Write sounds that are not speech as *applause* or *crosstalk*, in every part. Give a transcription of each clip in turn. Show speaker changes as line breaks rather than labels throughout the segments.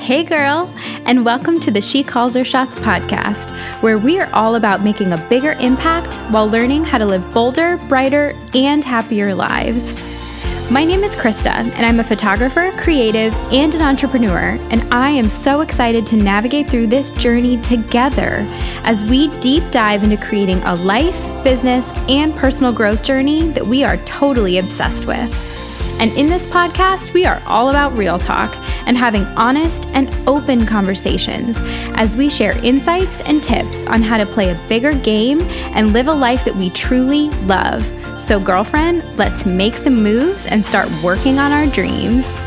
Hey, girl, and welcome to the She Calls Her Shots podcast, where we are all about making a bigger impact while learning how to live bolder, brighter, and happier lives. My name is Krista, and I'm a photographer, creative, and an entrepreneur, and I am so excited to navigate through this journey together as we deep dive into creating a life, business, and personal growth journey that we are totally obsessed with. And in this podcast, we are all about real talk and having honest and open conversations as we share insights and tips on how to play a bigger game and live a life that we truly love. So, girlfriend, let's make some moves and start working on our dreams.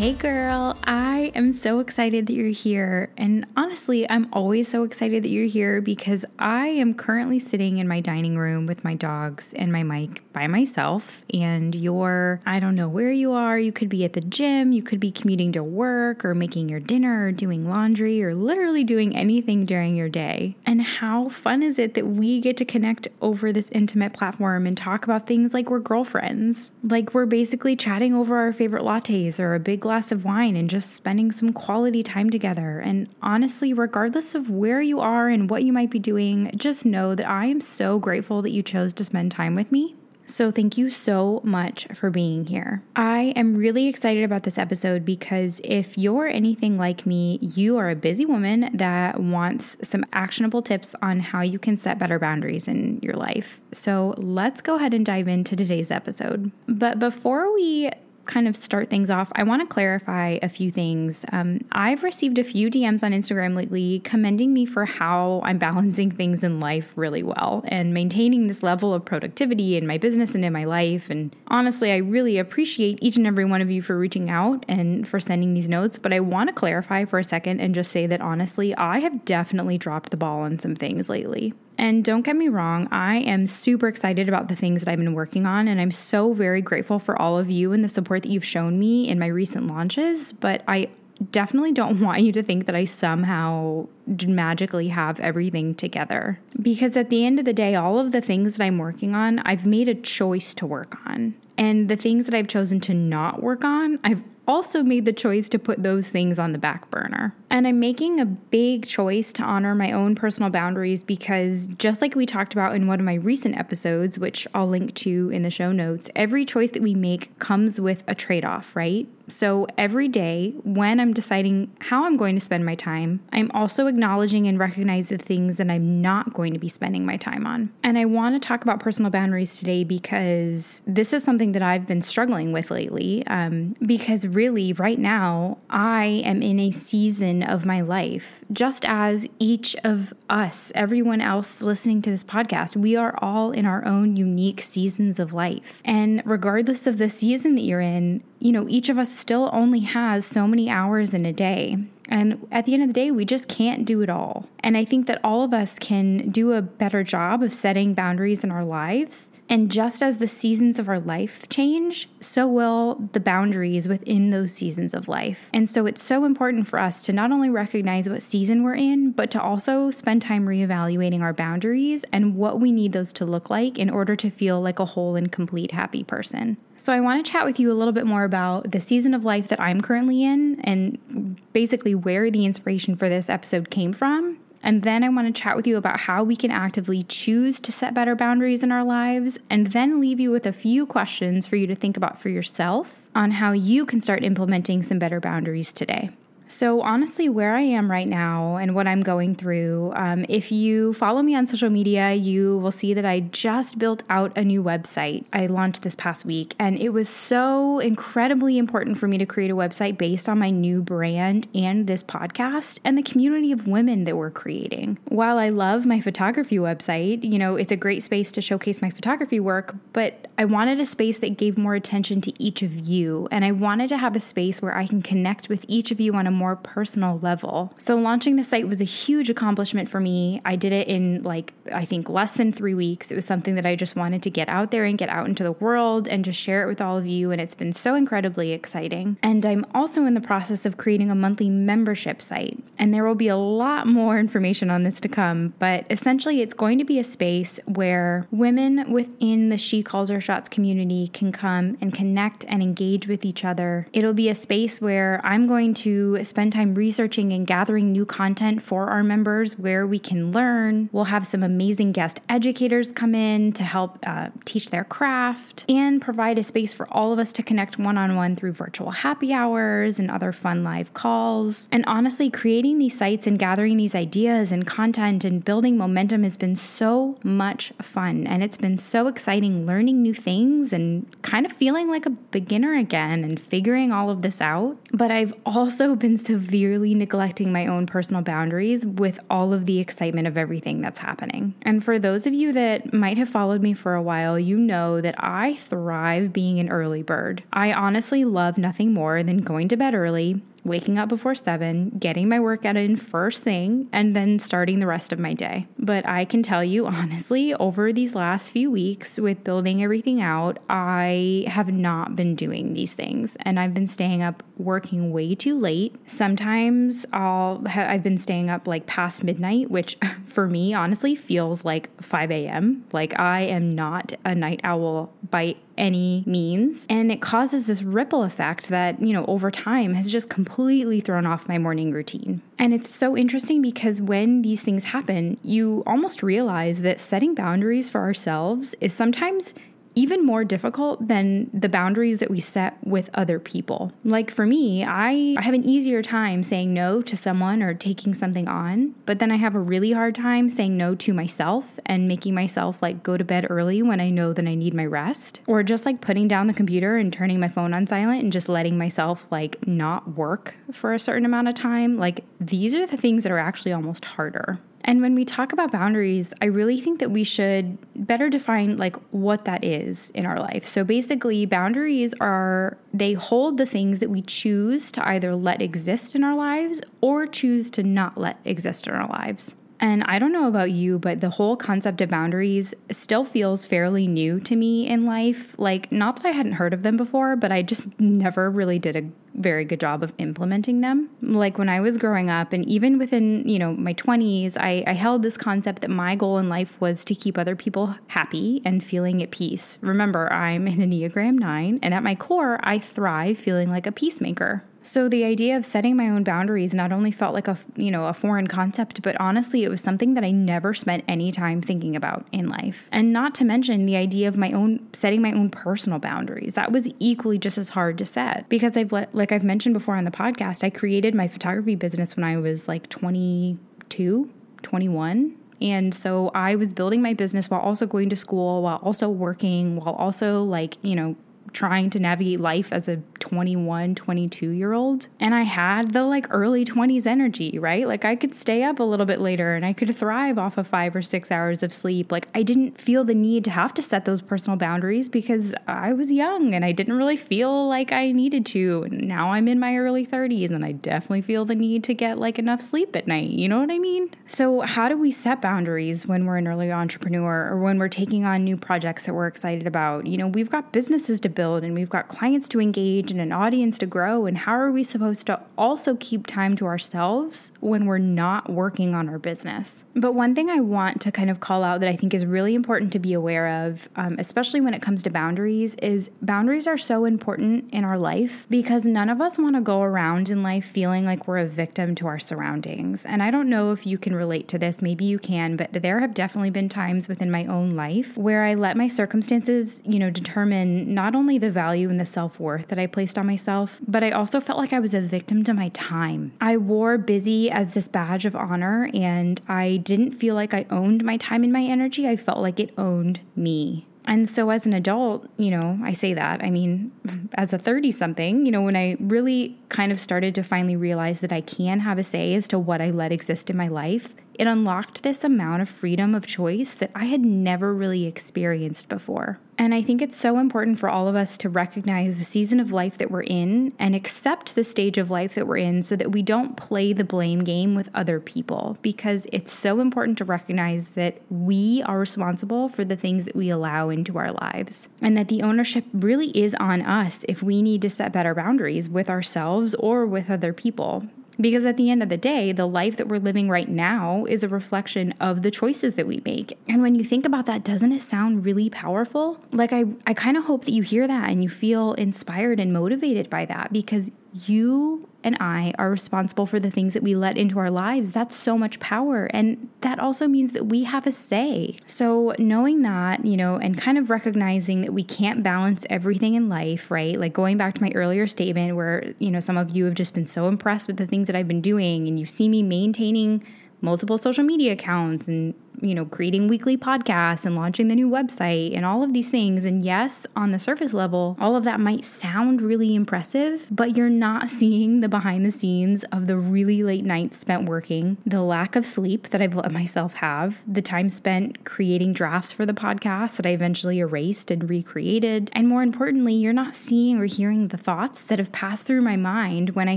Hey girl, I am so excited that you're here. And honestly, I'm always so excited that you're here because I am currently sitting in my dining room with my dogs and my mic by myself. And you're, I don't know where you are. You could be at the gym, you could be commuting to work or making your dinner or doing laundry or literally doing anything during your day. And how fun is it that we get to connect over this intimate platform and talk about things like we're girlfriends? Like we're basically chatting over our favorite lattes or a big glass of wine and just spending some quality time together. And honestly, regardless of where you are and what you might be doing, just know that I am so grateful that you chose to spend time with me. So, thank you so much for being here. I am really excited about this episode because if you're anything like me, you are a busy woman that wants some actionable tips on how you can set better boundaries in your life. So, let's go ahead and dive into today's episode. But before we kind of start things off, I want to clarify a few things. Um, I've received a few DMs on Instagram lately commending me for how I'm balancing things in life really well and maintaining this level of productivity in my business and in my life. And honestly, I really appreciate each and every one of you for reaching out and for sending these notes. But I want to clarify for a second and just say that honestly, I have definitely dropped the ball on some things lately. And don't get me wrong, I am super excited about the things that I've been working on, and I'm so very grateful for all of you and the support that you've shown me in my recent launches. But I definitely don't *laughs* want you to think that I somehow magically have everything together. Because at the end of the day, all of the things that I'm working on, I've made a choice to work on. And the things that I've chosen to not work on, I've also made the choice to put those things on the back burner. And I'm making a big choice to honor my own personal boundaries because, just like we talked about in one of my recent episodes, which I'll link to in the show notes, every choice that we make comes with a trade off, right? So every day when I'm deciding how I'm going to spend my time, I'm also acknowledging and recognizing the things that I'm not going to be spending my time on. And I want to talk about personal boundaries today because this is something that I've been struggling with lately. Um, because really, right now, I am in a season of my life, just as each of us, everyone else listening to this podcast, we are all in our own unique seasons of life. And regardless of the season that you're in, you know, each of us still only has so many hours in a day. And at the end of the day, we just can't do it all. And I think that all of us can do a better job of setting boundaries in our lives. And just as the seasons of our life change, so will the boundaries within those seasons of life. And so it's so important for us to not only recognize what season we're in, but to also spend time reevaluating our boundaries and what we need those to look like in order to feel like a whole and complete happy person. So, I want to chat with you a little bit more about the season of life that I'm currently in and basically where the inspiration for this episode came from. And then I want to chat with you about how we can actively choose to set better boundaries in our lives, and then leave you with a few questions for you to think about for yourself on how you can start implementing some better boundaries today. So, honestly, where I am right now and what I'm going through, um, if you follow me on social media, you will see that I just built out a new website. I launched this past week, and it was so incredibly important for me to create a website based on my new brand and this podcast and the community of women that we're creating. While I love my photography website, you know, it's a great space to showcase my photography work, but I wanted a space that gave more attention to each of you, and I wanted to have a space where I can connect with each of you on a more personal level. So, launching the site was a huge accomplishment for me. I did it in like, I think, less than three weeks. It was something that I just wanted to get out there and get out into the world and just share it with all of you. And it's been so incredibly exciting. And I'm also in the process of creating a monthly membership site. And there will be a lot more information on this to come. But essentially, it's going to be a space where women within the She Calls Her Shots community can come and connect and engage with each other. It'll be a space where I'm going to spend time researching and gathering new content for our members where we can learn. We'll have some amazing guest educators come in to help uh, teach their craft and provide a space for all of us to connect one on one through virtual happy hours and other fun live calls. And honestly, creating these sites and gathering these ideas and content and building momentum has been so much fun. And it's been so exciting learning new things and kind of feeling like a beginner again and figuring all of this out. But I've also been severely neglecting my own personal boundaries with all of the excitement of everything that's happening. And for those of you that might have followed me for a while, you know that I thrive being an early bird. I honestly love nothing more than going to bed early, waking up before seven, getting my workout in first thing, and then starting the rest of my day. But I can tell you *laughs* honestly, over these last few weeks with building everything out, I have not been doing these things and I've been staying up working way too late. Sometimes I'll ha- I've been staying up like past midnight, which *laughs* for me honestly feels like 5 a.m. Like I am not a night owl by any means. And it causes this ripple effect that, you know, over time has just completely thrown off my morning routine. And it's so interesting because when these things happen, you almost realize that setting boundaries for ourselves is sometimes even more difficult than the boundaries that we set with other people. Like for me, I, have an easier time saying no to someone or taking something on, but then I have a really hard time saying no to myself and making myself like go to bed early when I know that I need my rest, or just like putting down the computer and turning my phone on silent and just letting myself like not work for a certain amount of time. Like these are the things that are actually almost harder. And when we talk about boundaries, I really think that we should better define like what that is in our life. So basically, boundaries are they hold the things that we choose to either let exist in our lives or choose to not let exist in our lives. And I don't know about you, but the whole concept of boundaries still feels fairly new to me in life. Like, not that I hadn't heard of them before, but I just never really did a very good job of implementing them. Like when I was growing up, and even within, you know, my 20s, I, I held this concept that my goal in life was to keep other people happy and feeling at peace. Remember, I'm an Enneagram 9, and at my core, I thrive feeling like a peacemaker. So the idea of setting my own boundaries not only felt like a, you know, a foreign concept, but honestly it was something that I never spent any time thinking about in life. And not to mention the idea of my own setting my own personal boundaries. That was equally just as hard to set because I've let, like I've mentioned before on the podcast, I created my photography business when I was like 22, 21. And so I was building my business while also going to school, while also working, while also like, you know, trying to navigate life as a 21, 22 year old. And I had the like early 20s energy, right? Like I could stay up a little bit later and I could thrive off of five or six hours of sleep. Like I didn't feel the need to have to set those personal boundaries because I was young and I didn't really feel like I needed to. Now I'm in my early 30s and I definitely feel the need to get like enough sleep at night. You know what I mean? So, how do we set boundaries when we're an early entrepreneur or when we're taking on new projects that we're excited about? You know, we've got businesses to build and we've got clients to engage and an audience to grow. And how are we supposed to also keep time to ourselves when we're not working on our business? But one thing I want to kind of call out that I think is really important to be aware of, um, especially when it comes to boundaries, is boundaries are so important in our life because none of us want to go around in life feeling like we're a victim to our surroundings. And I don't know if you can relate to this, maybe you can, but there have definitely been times within my own life where I let my circumstances, you know, determine not only the value and the self worth that I placed on myself, but I also felt like I was a victim to my time. I wore busy as this badge of honor, and I didn't feel like I owned my time and my energy. I felt like it owned me. And so, as an adult, you know, I say that. I mean, *laughs* as a 30 something, you know, when I really kind of started to finally realize that I can have a say as to what I let exist in my life, it unlocked this amount of freedom of choice that I had never really experienced before. And I think it's so important for all of us to recognize the season of life that we're in and accept the stage of life that we're in so that we don't play the blame game with other people because it's so important to recognize that we are responsible for the things that we allow into our lives and that the ownership really is on us if we need to set better boundaries with ourselves or with other people. Because at the end of the day, the life that we're living right now is a reflection of the choices that we make. And when you think about that, doesn't it sound really powerful? Like, I, I kind of hope that you hear that and you feel inspired and motivated by that because you and I are responsible for the things that we let into our lives, that's so much power. And that also means that we have a say. So, knowing that, you know, and kind of recognizing that we can't balance everything in life, right? Like going back to my earlier statement where, you know, some of you have just been so impressed with the things that I've been doing and you see me maintaining multiple social media accounts and you know, creating weekly podcasts and launching the new website and all of these things. And yes, on the surface level, all of that might sound really impressive, but you're not *laughs* seeing the behind the scenes of the really late nights spent working, the lack of sleep that I've let myself have, the time spent creating drafts for the podcast that I eventually erased and recreated. And more importantly, you're not seeing or hearing the thoughts that have passed through my mind when I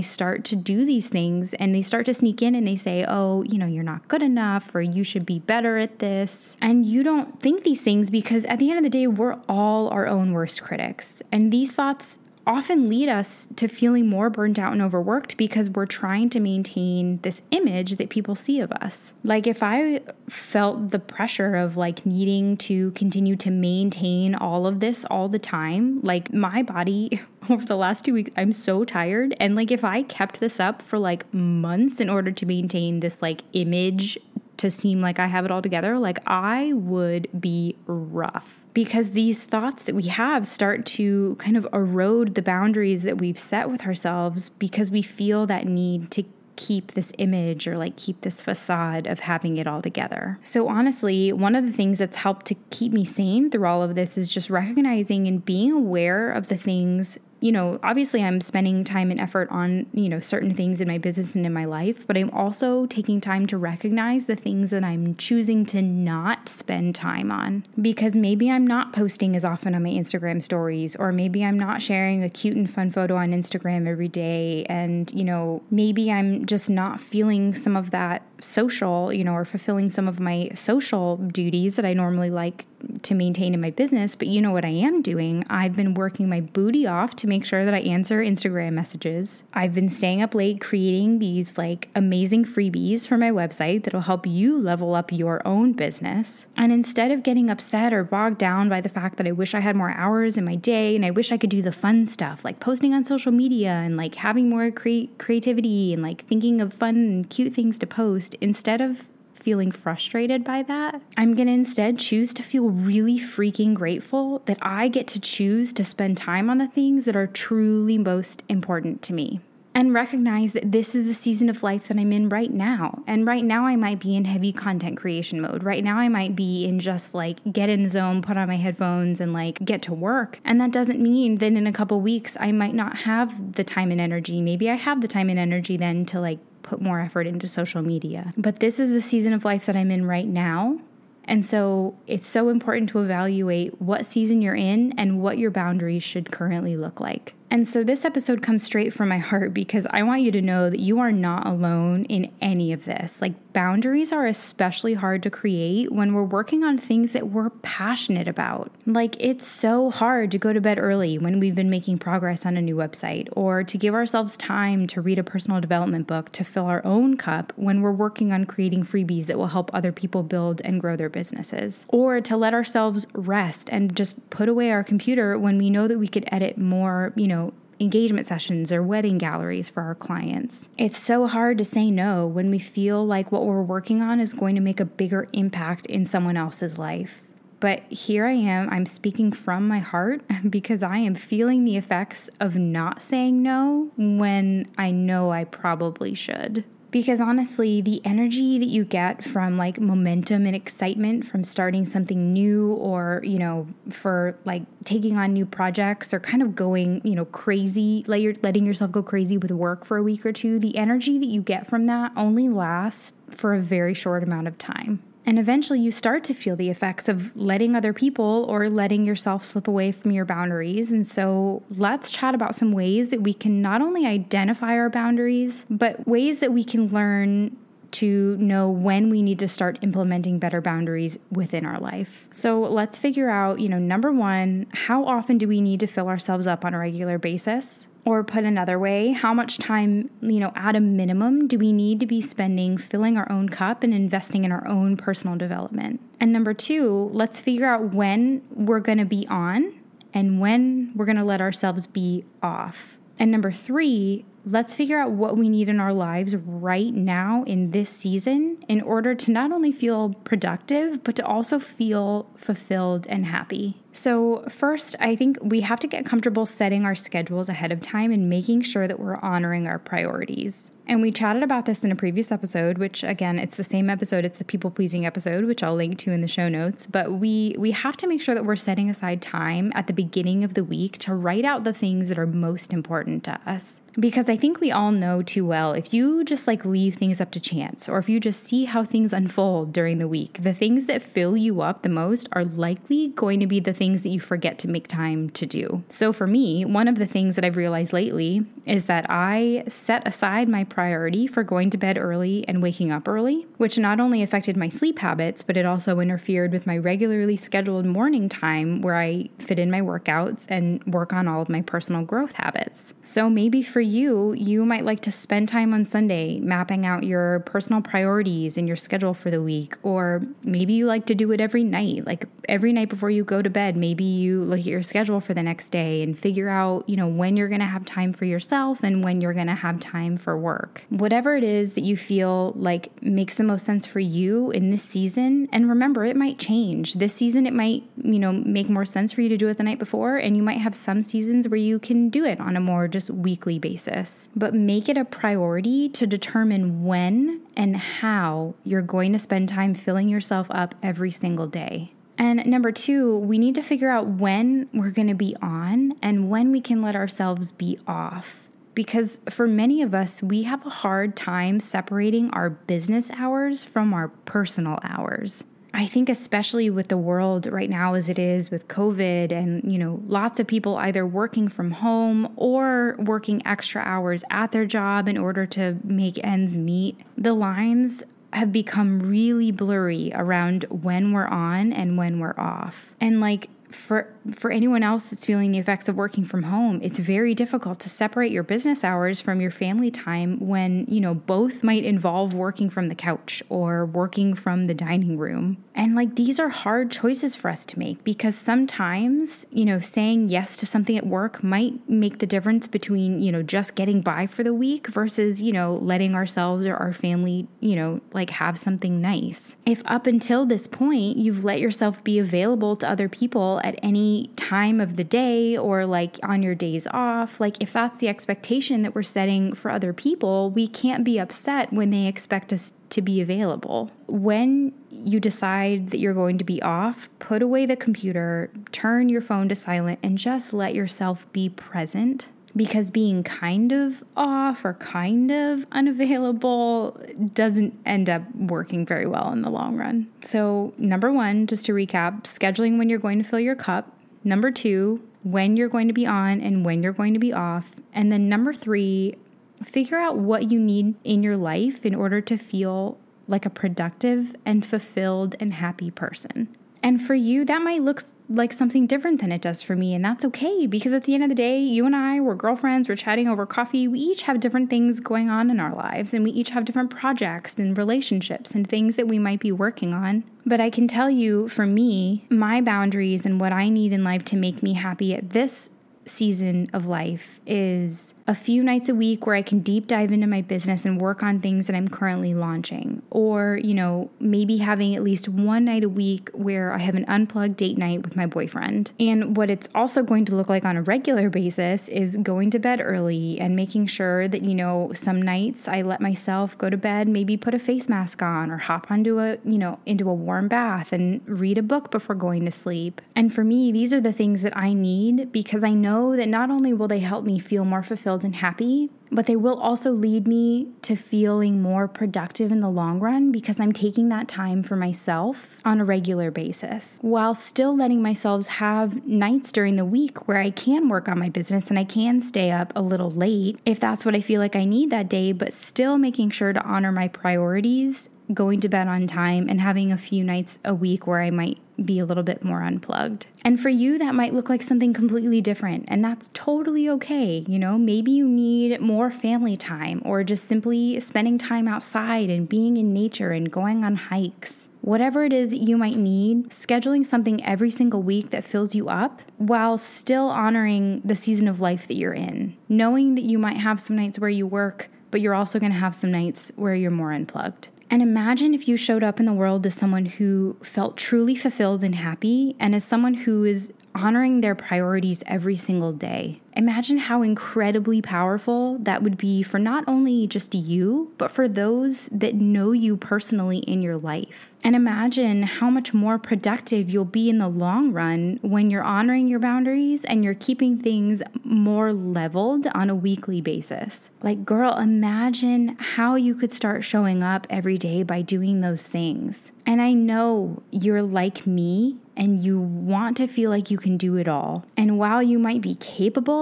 start to do these things and they start to sneak in and they say, oh, you know, you're not good enough or you should be better better at this. And you don't think these things because at the end of the day, we're all our own worst critics. And these thoughts often lead us to feeling more burnt out and overworked because we're trying to maintain this image that people see of us. Like if I felt the pressure of like needing to continue to maintain all of this all the time, like my body *laughs* over the last 2 weeks I'm so tired and like if I kept this up for like months in order to maintain this like image to seem like I have it all together, like I would be rough. Because these thoughts that we have start to kind of erode the boundaries that we've set with ourselves because we feel that need to keep this image or like keep this facade of having it all together. So, honestly, one of the things that's helped to keep me sane through all of this is just recognizing and being aware of the things you know, obviously I'm spending time and effort on, you know, certain things in my business and in my life, but I'm also taking time to recognize the things that I'm choosing to not spend time on. Because maybe I'm not posting as often on my Instagram stories, or maybe I'm not sharing a cute and fun photo on Instagram every day. And, you know, maybe I'm just not feeling some of that social, you know, or fulfilling some of my social duties that I normally like to maintain in my business. But you know what I am doing? I've been working my booty off to make sure that I answer Instagram messages. I've been staying up late creating these like amazing freebies for my website that'll help you level up your own business. And instead of getting upset or bogged down by the fact that I wish I had more hours in my day and I wish I could do the fun stuff like posting on social media and like having more cre- creativity and like thinking of fun and cute things to post, instead of feeling frustrated by that. I'm going to instead choose to feel really freaking grateful that I get to choose to spend time on the things that are truly most important to me and recognize that this is the season of life that I'm in right now. And right now, I might be in heavy content creation mode. Right now, I might be in just like get in the zone, put on my headphones, and like get to work. And that doesn't mean that in a couple weeks, I might not have the time and energy. Maybe I have the time and energy then to like put more effort into social media. But this is the season of life that I'm in right now. And so it's so important to evaluate what season you're in and what your boundaries should currently look like. And so this episode comes straight from my heart because I want you to know that you are not alone in any of this. Like, boundaries are especially hard to create when we're working on things that we're passionate about. Like, it's so hard to go to bed early when we've been making progress on a new website, or to give ourselves time to read a personal development book to fill our own cup when we're working on creating freebies that will help other people build and grow their businesses, or to let ourselves rest and just put away our computer when we know that we could edit more, you know engagement sessions or wedding galleries for our clients. It's so hard to say no when we feel like what we're working on is going to make a bigger impact in someone else's life. But here I am, I'm speaking from my heart *laughs* because I am feeling the effects of not saying no when I know I probably should because honestly, the energy that you get from like momentum and excitement from starting something new or, you know, for like taking on new projects or kind of going, you know, crazy, letting yourself go crazy with work for a week or two, the energy that you get from that only lasts for a very short amount of time. And eventually you start to feel the effects of letting other people or letting yourself slip away from your boundaries. And so let's chat about some ways that we can not only identify our boundaries, but ways that we can learn to know when we need to start implementing better boundaries within our life. So let's figure out, you know, number one, how often do we need to fill ourselves up on a regular basis? Or put another way, how much time, you know, at a minimum do we need to be spending filling our own cup and investing in our own personal development? And number two, let's figure out when we're to be on and when we're to let ourselves be off. And number three, let's figure out what we need in our lives right now in this season in order to not only feel productive, but to also feel fulfilled and happy. So, first, I think we have to get comfortable setting our schedules ahead of time and making sure that we're honoring our priorities. And we chatted about this in a previous episode, which again, it's the same episode, it's the people pleasing episode, which I'll link to in the show notes, but we we have to make sure that we're setting aside time at the beginning of the week to write out the things that are most important to us. Because I think we all know too well if you just like leave things up to chance or if you just see how things unfold during the week, the things that fill you up the most are likely going to be the things that you forget to make time to do. So for me, one of the things that I've realized lately is that I set aside my priority for going to bed early and waking up early, which not only affected my sleep habits, but it also interfered with my regularly scheduled morning time where I fit in my workouts and work on all of my personal growth habits. So maybe for you, you might like to spend time on Sunday mapping out your personal priorities and your schedule for the week, or maybe you like to do it every night, like every night before you go to bed, maybe you look at your schedule for the next day and figure out, you know, when you're going to have time for yourself and when you're going to have time for work. Whatever it is that you feel like makes the most sense for you in this season, and remember, it might change. This season, it might, you know, make more sense for you to do it the night before, and you might have some seasons where you can do it on a more just weekly basis. But make it a priority to determine when and how you're going to spend time filling yourself up every single day. And number two, we need to figure out when we're going to be on and when we can let ourselves be off because for many of us, we have a hard time separating our business hours from our personal hours. I think especially with the world right now as it is with COVID and you know lots of people either working from home or working extra hours at their job in order to make ends meet the lines have become really blurry around when we're on and when we're off. And like for for anyone else that's feeling the effects of working from home, it's very difficult to separate your business hours from your family time when, you know, both might involve working from the couch or working from the dining room. And like these are hard choices for us to make because sometimes, you know, saying yes to something at work might make the difference between, you know, just getting by for the week versus, you know, letting ourselves or our family, you know, like have something nice. If up until this point you've let yourself be available to other people at any time of the day or like on your days off, like if that's the expectation that we're setting for other people, we can't be upset when they expect us to be available. When you decide that you're going to be off, put away the computer, turn your phone to silent, and just let yourself be present because being kind of off or kind of unavailable doesn't end up working very well in the long run. So, number one, just to recap, scheduling when you're going to fill your cup. Number two, when you're going to be on and when you're going to be off. And then number three, figure out what you need in your life in order to feel like a productive and fulfilled and happy person. And for you, that might look like something different than it does for me. And that's okay because at the end of the day, you and I, we're girlfriends, we're chatting over coffee. We each have different things going on in our lives, and we each have different projects and relationships and things that we might be working on. But I can tell you, for me, my boundaries and what I need in life to make me happy at this season of life is a few nights a week where I can deep dive into my business and work on things that I'm currently launching. Or, you know, maybe having at least one night a week where I have an unplugged date night with my boyfriend. And what it's also going to look like on a regular basis is going to bed early and making sure that, you know, some nights I let myself go to bed, maybe put a face mask on or hop onto a, you know, into a warm bath and read a book before going to sleep. And for me, these are the things that I need because I know that not only will they help me feel more fulfilled fulfilled and happy, but they will also lead me to feeling more productive in the long run because I'm taking that time for myself on a regular basis while still letting myself have nights during the week where I can work on my business and I can stay up a little late if that's what I feel like I need that day, but still making sure to honor my priorities going to bed on time and having a few nights a week where I might be a little bit more unplugged. And for you, that might look like something completely different, and that's totally okay. You know, maybe you need more family time or just simply spending time outside and being in nature and going on hikes. Whatever it is that you might need, scheduling something every single week that fills you up while still honoring the season of life that you're in. Knowing that you might have some nights where you work, but you're also gonna have some nights where you're more unplugged. And imagine if you showed up in the world as someone who felt truly fulfilled and happy, and as someone who is honoring their priorities every single day. Imagine how incredibly powerful that would be for not only just you, but for those that know you personally in your life. And imagine how much more productive you'll be in the long run when you're honoring your boundaries and you're keeping things more leveled on a weekly basis. Like, girl, imagine how you could start showing up every day by doing those things. And I know you're like me and you want to feel like you can do it all. And while you might be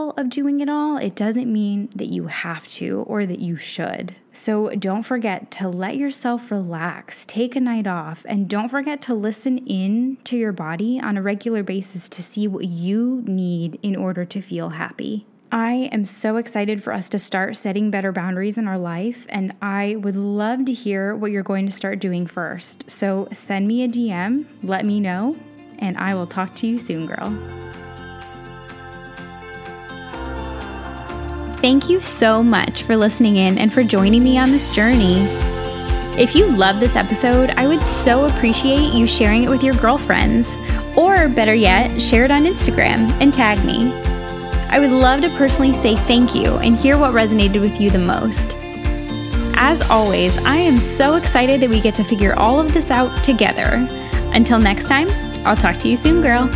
capable of doing it all, it doesn't mean that you have to or that you should. So don't forget to let yourself relax, take a night off, and don't forget to listen in to your body on a regular basis to see what you need in order to feel happy. I am so excited for us to start setting better boundaries in our life, and I would love to hear what you're going to start doing first. So send me a DM, let me know, and I will talk to you soon, girl. Thank you so much for listening in and for joining me on this journey. If you love this episode, I would so appreciate you sharing it with your girlfriends, or better yet, share it on Instagram and tag me. I would love to personally say thank you and hear what resonated with you the most. As always, I am so excited that we get to figure all of this out together. Until next time, I'll talk to you soon, girl.